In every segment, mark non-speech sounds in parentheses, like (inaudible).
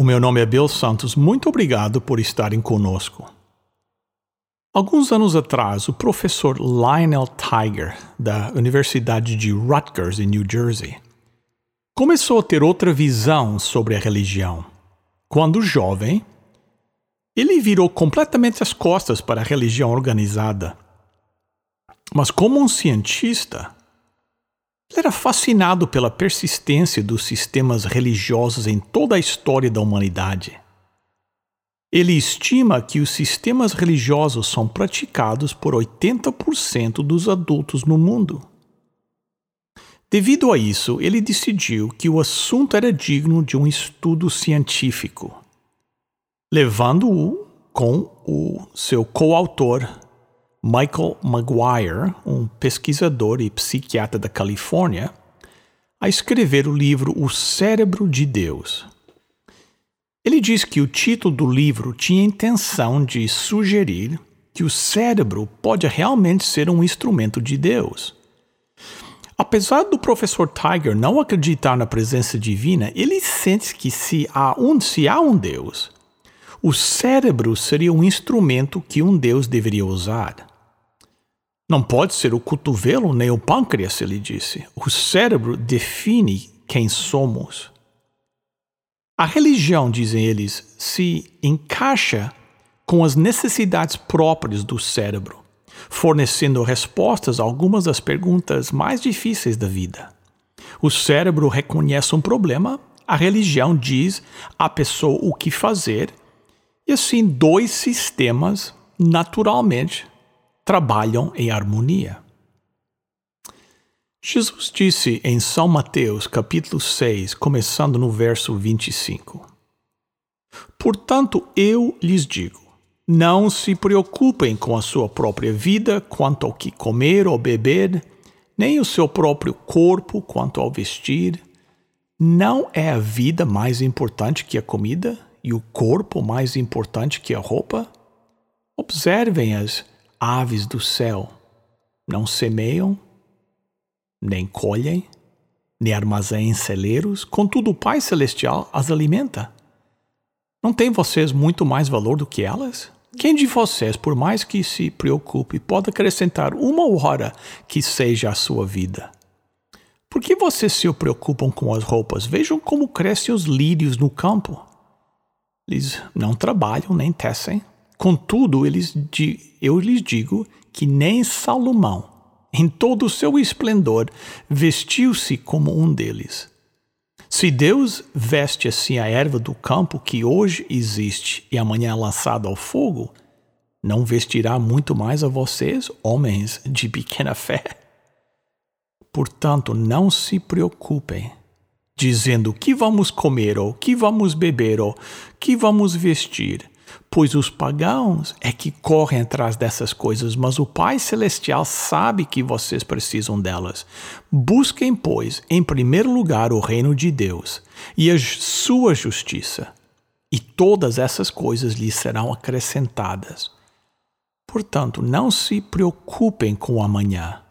O meu nome é Bill Santos, muito obrigado por estarem conosco. Alguns anos atrás, o professor Lionel Tiger, da Universidade de Rutgers, em New Jersey, começou a ter outra visão sobre a religião. Quando jovem, ele virou completamente as costas para a religião organizada. Mas, como um cientista, ele era fascinado pela persistência dos sistemas religiosos em toda a história da humanidade. Ele estima que os sistemas religiosos são praticados por 80% dos adultos no mundo. Devido a isso, ele decidiu que o assunto era digno de um estudo científico, levando-o com o seu coautor Michael Maguire, um pesquisador e psiquiatra da Califórnia, a escrever o livro O Cérebro de Deus. Ele diz que o título do livro tinha a intenção de sugerir que o cérebro pode realmente ser um instrumento de Deus. Apesar do professor Tiger não acreditar na presença divina, ele sente que se há um, se há um Deus, o cérebro seria um instrumento que um Deus deveria usar. Não pode ser o cotovelo nem o pâncreas, ele disse. O cérebro define quem somos. A religião, dizem eles, se encaixa com as necessidades próprias do cérebro, fornecendo respostas a algumas das perguntas mais difíceis da vida. O cérebro reconhece um problema, a religião diz à pessoa o que fazer, e assim dois sistemas naturalmente trabalham em harmonia. Jesus disse em São Mateus, capítulo 6, começando no verso 25: Portanto, eu lhes digo: não se preocupem com a sua própria vida quanto ao que comer ou beber, nem o seu próprio corpo quanto ao vestir. Não é a vida mais importante que a comida e o corpo mais importante que a roupa? Observem as aves do céu não semeiam, nem colhem, nem armazém em celeiros, contudo o Pai Celestial as alimenta. Não tem vocês muito mais valor do que elas? Quem de vocês, por mais que se preocupe, pode acrescentar uma hora que seja a sua vida? Por que vocês se preocupam com as roupas? Vejam como crescem os lírios no campo. Eles não trabalham nem tecem. Contudo, eles, eu lhes digo que nem Salomão, em todo o seu esplendor, vestiu-se como um deles. Se Deus veste assim a erva do campo que hoje existe e amanhã é lançada ao fogo, não vestirá muito mais a vocês, homens de pequena fé? Portanto, não se preocupem, dizendo que vamos comer, ou que vamos beber, ou que vamos vestir pois os pagãos é que correm atrás dessas coisas, mas o Pai Celestial sabe que vocês precisam delas. Busquem, pois, em primeiro lugar o reino de Deus e a sua justiça, e todas essas coisas lhes serão acrescentadas. Portanto, não se preocupem com o amanhã,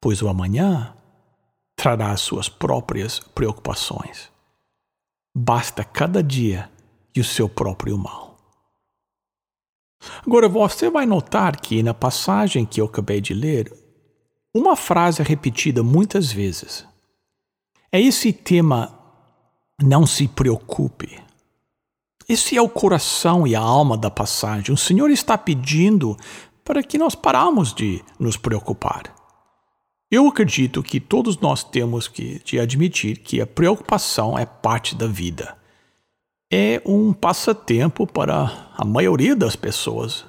pois o amanhã trará as suas próprias preocupações. Basta cada dia e o seu próprio mal. Agora, você vai notar que na passagem que eu acabei de ler, uma frase é repetida muitas vezes. É esse tema, não se preocupe. Esse é o coração e a alma da passagem. O Senhor está pedindo para que nós paramos de nos preocupar. Eu acredito que todos nós temos que admitir que a preocupação é parte da vida é um passatempo para a maioria das pessoas.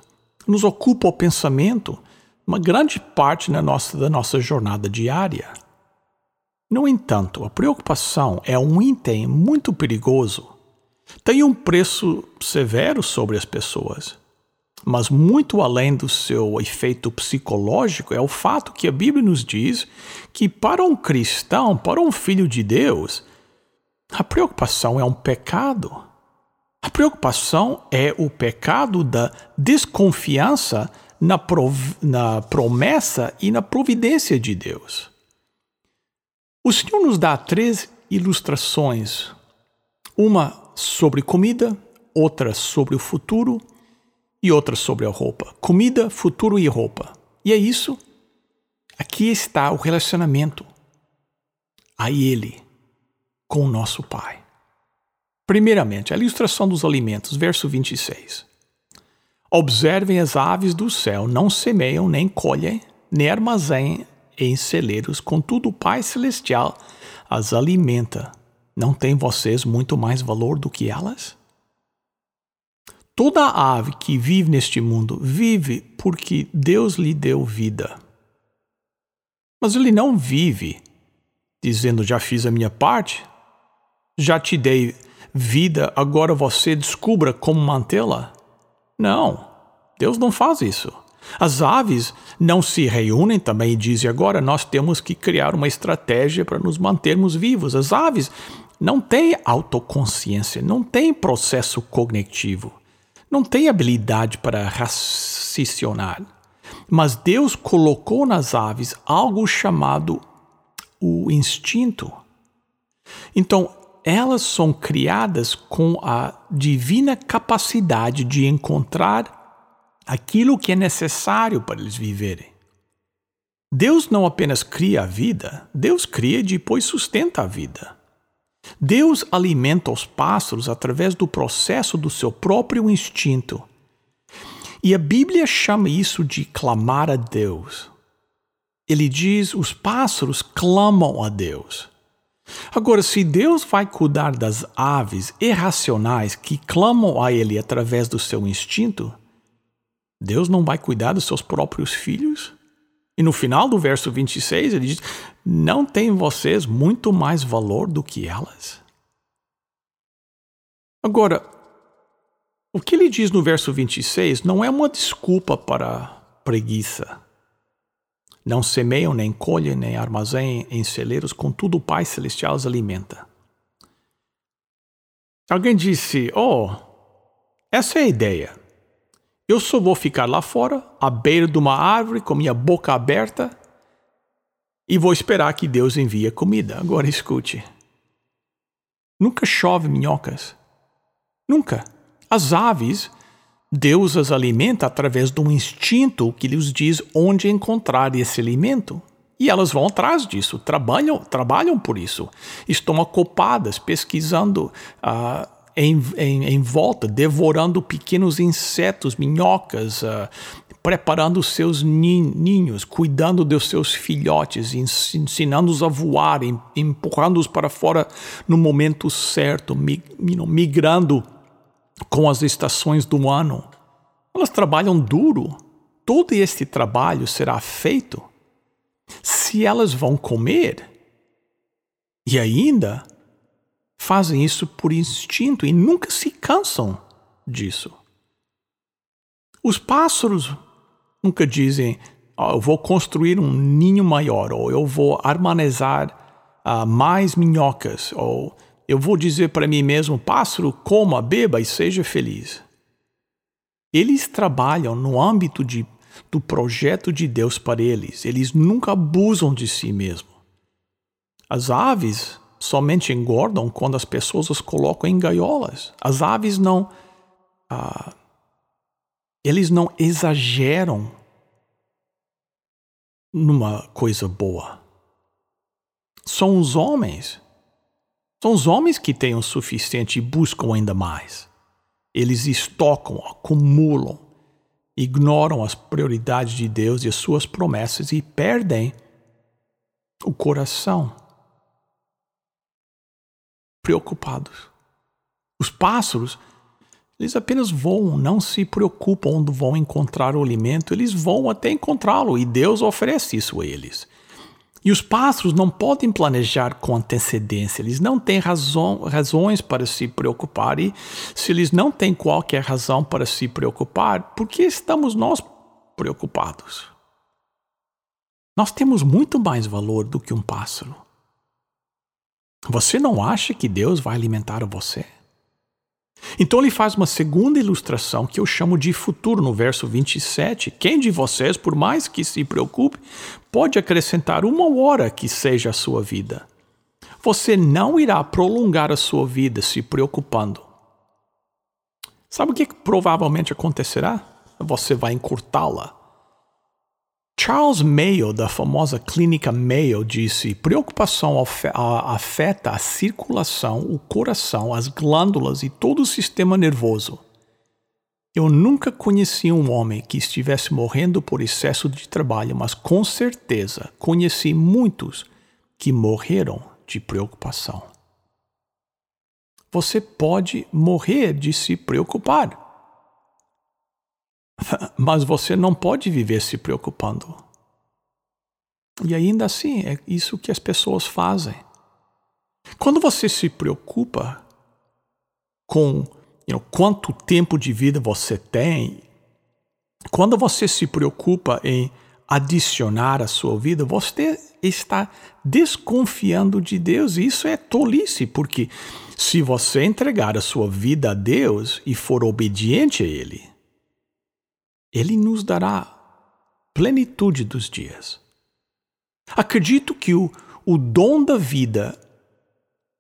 Nos ocupa o pensamento uma grande parte na nossa, da nossa jornada diária. No entanto, a preocupação é um item muito perigoso tem um preço severo sobre as pessoas. Mas muito além do seu efeito psicológico é o fato que a Bíblia nos diz que para um cristão, para um filho de Deus, a preocupação é um pecado. A preocupação é o pecado da desconfiança na, na promessa e na providência de Deus. O Senhor nos dá três ilustrações: uma sobre comida, outra sobre o futuro e outra sobre a roupa. Comida, futuro e roupa. E é isso. Aqui está o relacionamento a Ele com o nosso Pai. Primeiramente, a ilustração dos alimentos, verso 26. Observem as aves do céu, não semeiam, nem colhem, nem armazém em celeiros, contudo o Pai Celestial as alimenta. Não tem vocês muito mais valor do que elas? Toda ave que vive neste mundo vive porque Deus lhe deu vida. Mas ele não vive dizendo: Já fiz a minha parte, já te dei vida, agora você descubra como mantê-la. Não, Deus não faz isso. As aves não se reúnem também e dizem agora nós temos que criar uma estratégia para nos mantermos vivos. As aves não têm autoconsciência, não têm processo cognitivo, não têm habilidade para raciocinar. Mas Deus colocou nas aves algo chamado o instinto. Então, elas são criadas com a divina capacidade de encontrar aquilo que é necessário para eles viverem. Deus não apenas cria a vida, Deus cria e depois sustenta a vida. Deus alimenta os pássaros através do processo do seu próprio instinto. E a Bíblia chama isso de clamar a Deus. Ele diz: os pássaros clamam a Deus. Agora, se Deus vai cuidar das aves irracionais que clamam a Ele através do seu instinto, Deus não vai cuidar dos seus próprios filhos? E no final do verso 26 ele diz: Não têm vocês muito mais valor do que elas? Agora, o que ele diz no verso 26 não é uma desculpa para preguiça. Não semeiam, nem colhem, nem armazém em celeiros, contudo o Pai Celestial os alimenta. Alguém disse: Oh, essa é a ideia. Eu só vou ficar lá fora, à beira de uma árvore, com minha boca aberta, e vou esperar que Deus envie comida. Agora escute. Nunca chove minhocas. Nunca. As aves, Deus as alimenta através de um instinto que lhes diz onde encontrar esse alimento. E elas vão atrás disso, trabalham, trabalham por isso. Estão ocupadas pesquisando uh, em, em, em volta, devorando pequenos insetos, minhocas, uh, preparando seus ninhos, cuidando dos seus filhotes, ensinando-os a voar, empurrando-os para fora no momento certo, migrando com as estações do ano. Elas trabalham duro. Todo este trabalho será feito se elas vão comer. E ainda fazem isso por instinto e nunca se cansam disso. Os pássaros nunca dizem, oh, eu vou construir um ninho maior, ou eu vou armazenar uh, mais minhocas, ou eu vou dizer para mim mesmo, pássaro, coma, beba e seja feliz. Eles trabalham no âmbito de, do projeto de Deus para eles. Eles nunca abusam de si mesmo. As aves somente engordam quando as pessoas os colocam em gaiolas. As aves não. Ah, eles não exageram numa coisa boa. São os homens. São os homens que têm o suficiente e buscam ainda mais. Eles estocam, acumulam, ignoram as prioridades de Deus e as suas promessas e perdem o coração preocupados. Os pássaros, eles apenas voam, não se preocupam onde vão encontrar o alimento, eles vão até encontrá-lo e Deus oferece isso a eles. E os pássaros não podem planejar com antecedência, eles não têm razão, razões para se preocupar. E se eles não têm qualquer razão para se preocupar, por que estamos nós preocupados? Nós temos muito mais valor do que um pássaro. Você não acha que Deus vai alimentar você? Então ele faz uma segunda ilustração que eu chamo de futuro no verso 27. Quem de vocês, por mais que se preocupe, pode acrescentar uma hora que seja a sua vida? Você não irá prolongar a sua vida se preocupando. Sabe o que provavelmente acontecerá? Você vai encurtá-la. Charles Mayo, da famosa clínica Mayo, disse: preocupação afeta a circulação, o coração, as glândulas e todo o sistema nervoso. Eu nunca conheci um homem que estivesse morrendo por excesso de trabalho, mas com certeza conheci muitos que morreram de preocupação. Você pode morrer de se preocupar. Mas você não pode viver se preocupando. E ainda assim, é isso que as pessoas fazem. Quando você se preocupa com you know, quanto tempo de vida você tem, quando você se preocupa em adicionar à sua vida, você está desconfiando de Deus. E isso é tolice, porque se você entregar a sua vida a Deus e for obediente a Ele, ele nos dará plenitude dos dias. Acredito que o, o dom da vida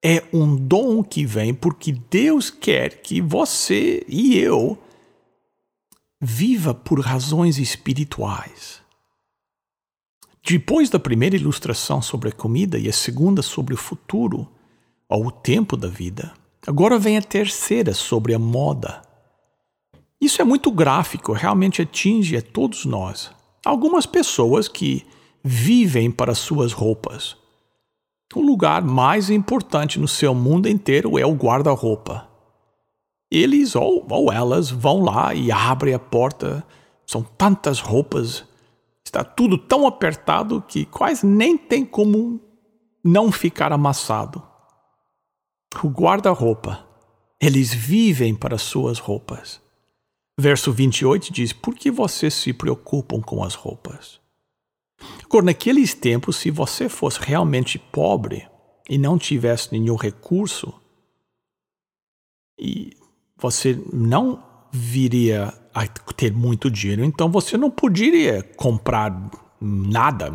é um dom que vem porque Deus quer que você e eu viva por razões espirituais. Depois da primeira ilustração sobre a comida e a segunda sobre o futuro, ou o tempo da vida, agora vem a terceira sobre a moda. Isso é muito gráfico, realmente atinge a todos nós. Algumas pessoas que vivem para suas roupas. O lugar mais importante no seu mundo inteiro é o guarda-roupa. Eles ou, ou elas vão lá e abrem a porta. São tantas roupas, está tudo tão apertado que quase nem tem como não ficar amassado. O guarda-roupa, eles vivem para suas roupas. Verso 28 diz: Por que vocês se preocupam com as roupas? Agora, naqueles tempos, se você fosse realmente pobre e não tivesse nenhum recurso, e você não viria a ter muito dinheiro, então você não poderia comprar nada,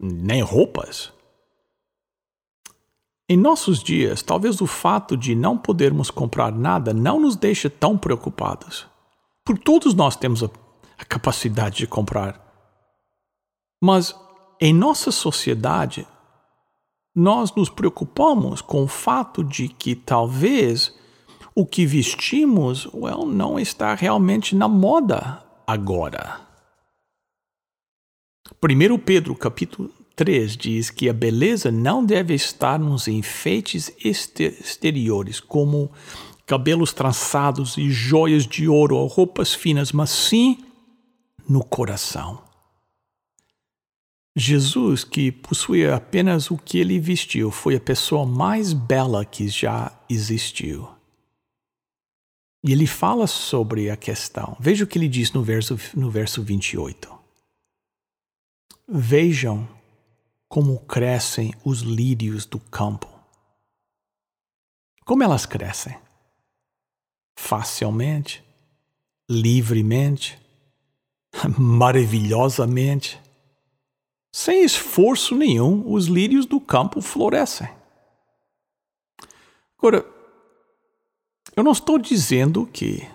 nem roupas. Em nossos dias, talvez o fato de não podermos comprar nada não nos deixe tão preocupados. Por todos nós temos a, a capacidade de comprar. Mas em nossa sociedade, nós nos preocupamos com o fato de que talvez o que vestimos well, não está realmente na moda agora. 1 Pedro capítulo 3 diz que a beleza não deve estar nos enfeites exteriores, como cabelos trançados e joias de ouro ou roupas finas, mas sim no coração. Jesus, que possuía apenas o que ele vestiu, foi a pessoa mais bela que já existiu. E ele fala sobre a questão. Veja o que ele diz no verso, no verso 28. Vejam como crescem os lírios do campo. Como elas crescem? Facilmente, livremente, (laughs) maravilhosamente. Sem esforço nenhum, os lírios do campo florescem. Agora, eu não estou dizendo que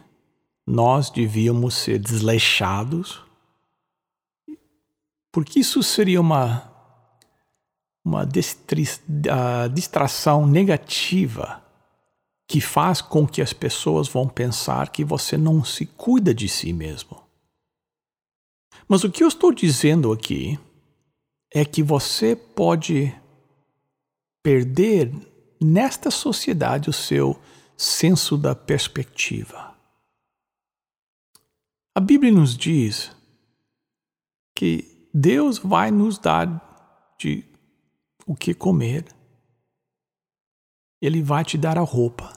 nós devíamos ser desleixados, porque isso seria uma uma distração negativa que faz com que as pessoas vão pensar que você não se cuida de si mesmo. Mas o que eu estou dizendo aqui é que você pode perder nesta sociedade o seu senso da perspectiva. A Bíblia nos diz que Deus vai nos dar de o que comer. Ele vai te dar a roupa.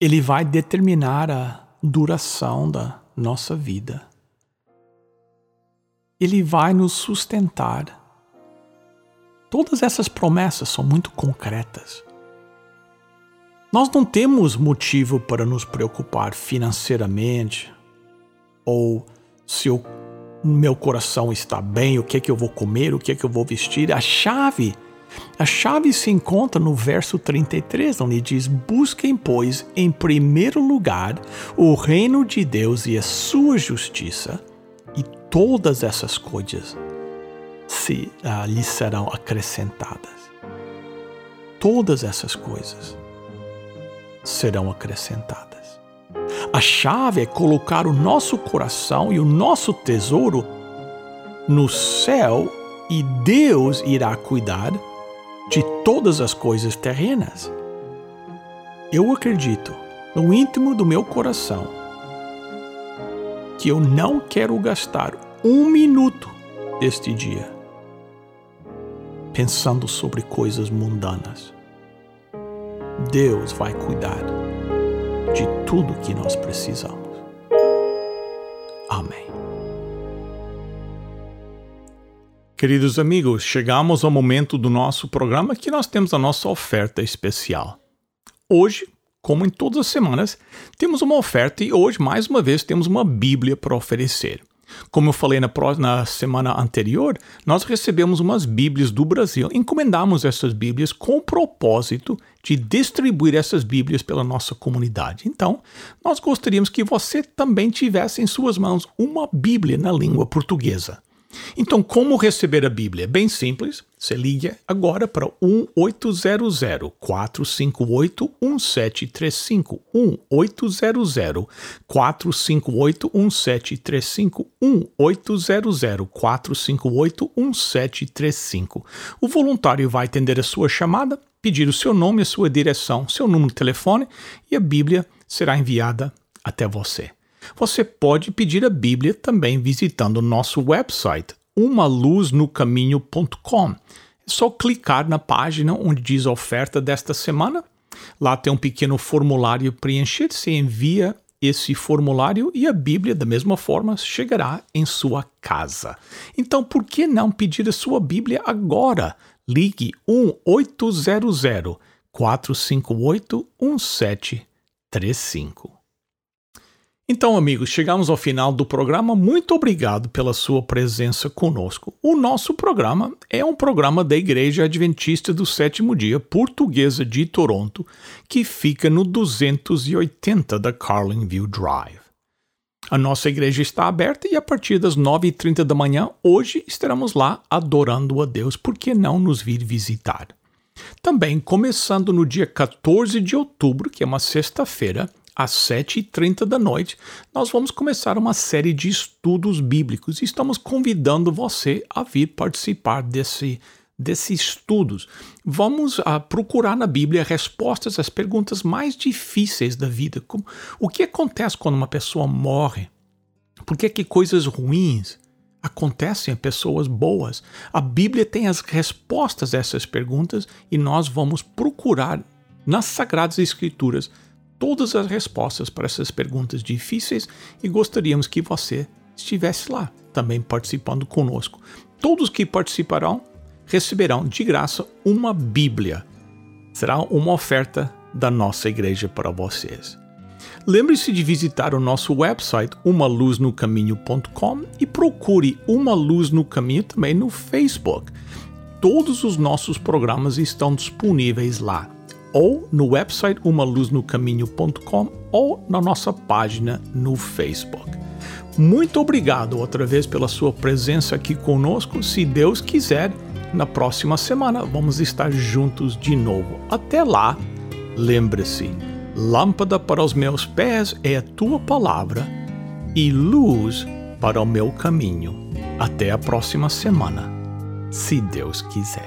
Ele vai determinar a duração da nossa vida. Ele vai nos sustentar. Todas essas promessas são muito concretas. Nós não temos motivo para nos preocupar financeiramente ou se o meu coração está bem, o que é que eu vou comer, o que é que eu vou vestir. A chave, a chave se encontra no verso 33, onde diz: Busquem, pois, em primeiro lugar o reino de Deus e a sua justiça, e todas essas coisas se uh, lhes serão acrescentadas. Todas essas coisas serão acrescentadas. A chave é colocar o nosso coração e o nosso tesouro no céu e Deus irá cuidar de todas as coisas terrenas. Eu acredito no íntimo do meu coração que eu não quero gastar um minuto deste dia pensando sobre coisas mundanas. Deus vai cuidar de tudo que nós precisamos. Amém. Queridos amigos, chegamos ao momento do nosso programa que nós temos a nossa oferta especial. Hoje, como em todas as semanas, temos uma oferta e hoje, mais uma vez, temos uma Bíblia para oferecer. Como eu falei na, na, semana anterior, nós recebemos umas Bíblias do Brasil, encomendamos essas Bíblias com o propósito de distribuir essas Bíblias pela nossa comunidade. Então, nós gostaríamos que você também tivesse em suas mãos uma Bíblia na língua portuguesa. Então, como receber a Bíblia? É bem simples. Você liga agora para 1-800-458-1735. 1-800-458-1735. 1-800-458-1735. O voluntário vai atender a sua chamada, pedir o seu nome, a sua direção, seu número de telefone e a Bíblia será enviada até você. Você pode pedir a Bíblia também visitando o nosso website, umaluznocaminho.com. É só clicar na página onde diz a oferta desta semana. Lá tem um pequeno formulário preencher. Você envia esse formulário e a Bíblia, da mesma forma, chegará em sua casa. Então, por que não pedir a sua Bíblia agora? Ligue 1 800 458 1735. Então, amigos, chegamos ao final do programa. Muito obrigado pela sua presença conosco. O nosso programa é um programa da Igreja Adventista do Sétimo Dia Portuguesa de Toronto, que fica no 280 da Carlingview Drive. A nossa igreja está aberta e a partir das 9h30 da manhã, hoje, estaremos lá adorando a Deus. Por que não nos vir visitar? Também, começando no dia 14 de outubro, que é uma sexta-feira, às 7h30 da noite, nós vamos começar uma série de estudos bíblicos e estamos convidando você a vir participar desse, desses estudos. Vamos uh, procurar na Bíblia respostas às perguntas mais difíceis da vida. Como, o que acontece quando uma pessoa morre? Por que, que coisas ruins acontecem a pessoas boas? A Bíblia tem as respostas a essas perguntas e nós vamos procurar nas Sagradas Escrituras todas as respostas para essas perguntas difíceis e gostaríamos que você estivesse lá, também participando conosco. Todos que participarão receberão de graça uma Bíblia. Será uma oferta da nossa igreja para vocês. Lembre-se de visitar o nosso website umaluznocaminho.com e procure Uma Luz no Caminho também no Facebook. Todos os nossos programas estão disponíveis lá ou no website umaluznocaminho.com ou na nossa página no Facebook. Muito obrigado outra vez pela sua presença aqui conosco. Se Deus quiser, na próxima semana vamos estar juntos de novo. Até lá, lembre-se: lâmpada para os meus pés é a tua palavra e luz para o meu caminho. Até a próxima semana, se Deus quiser.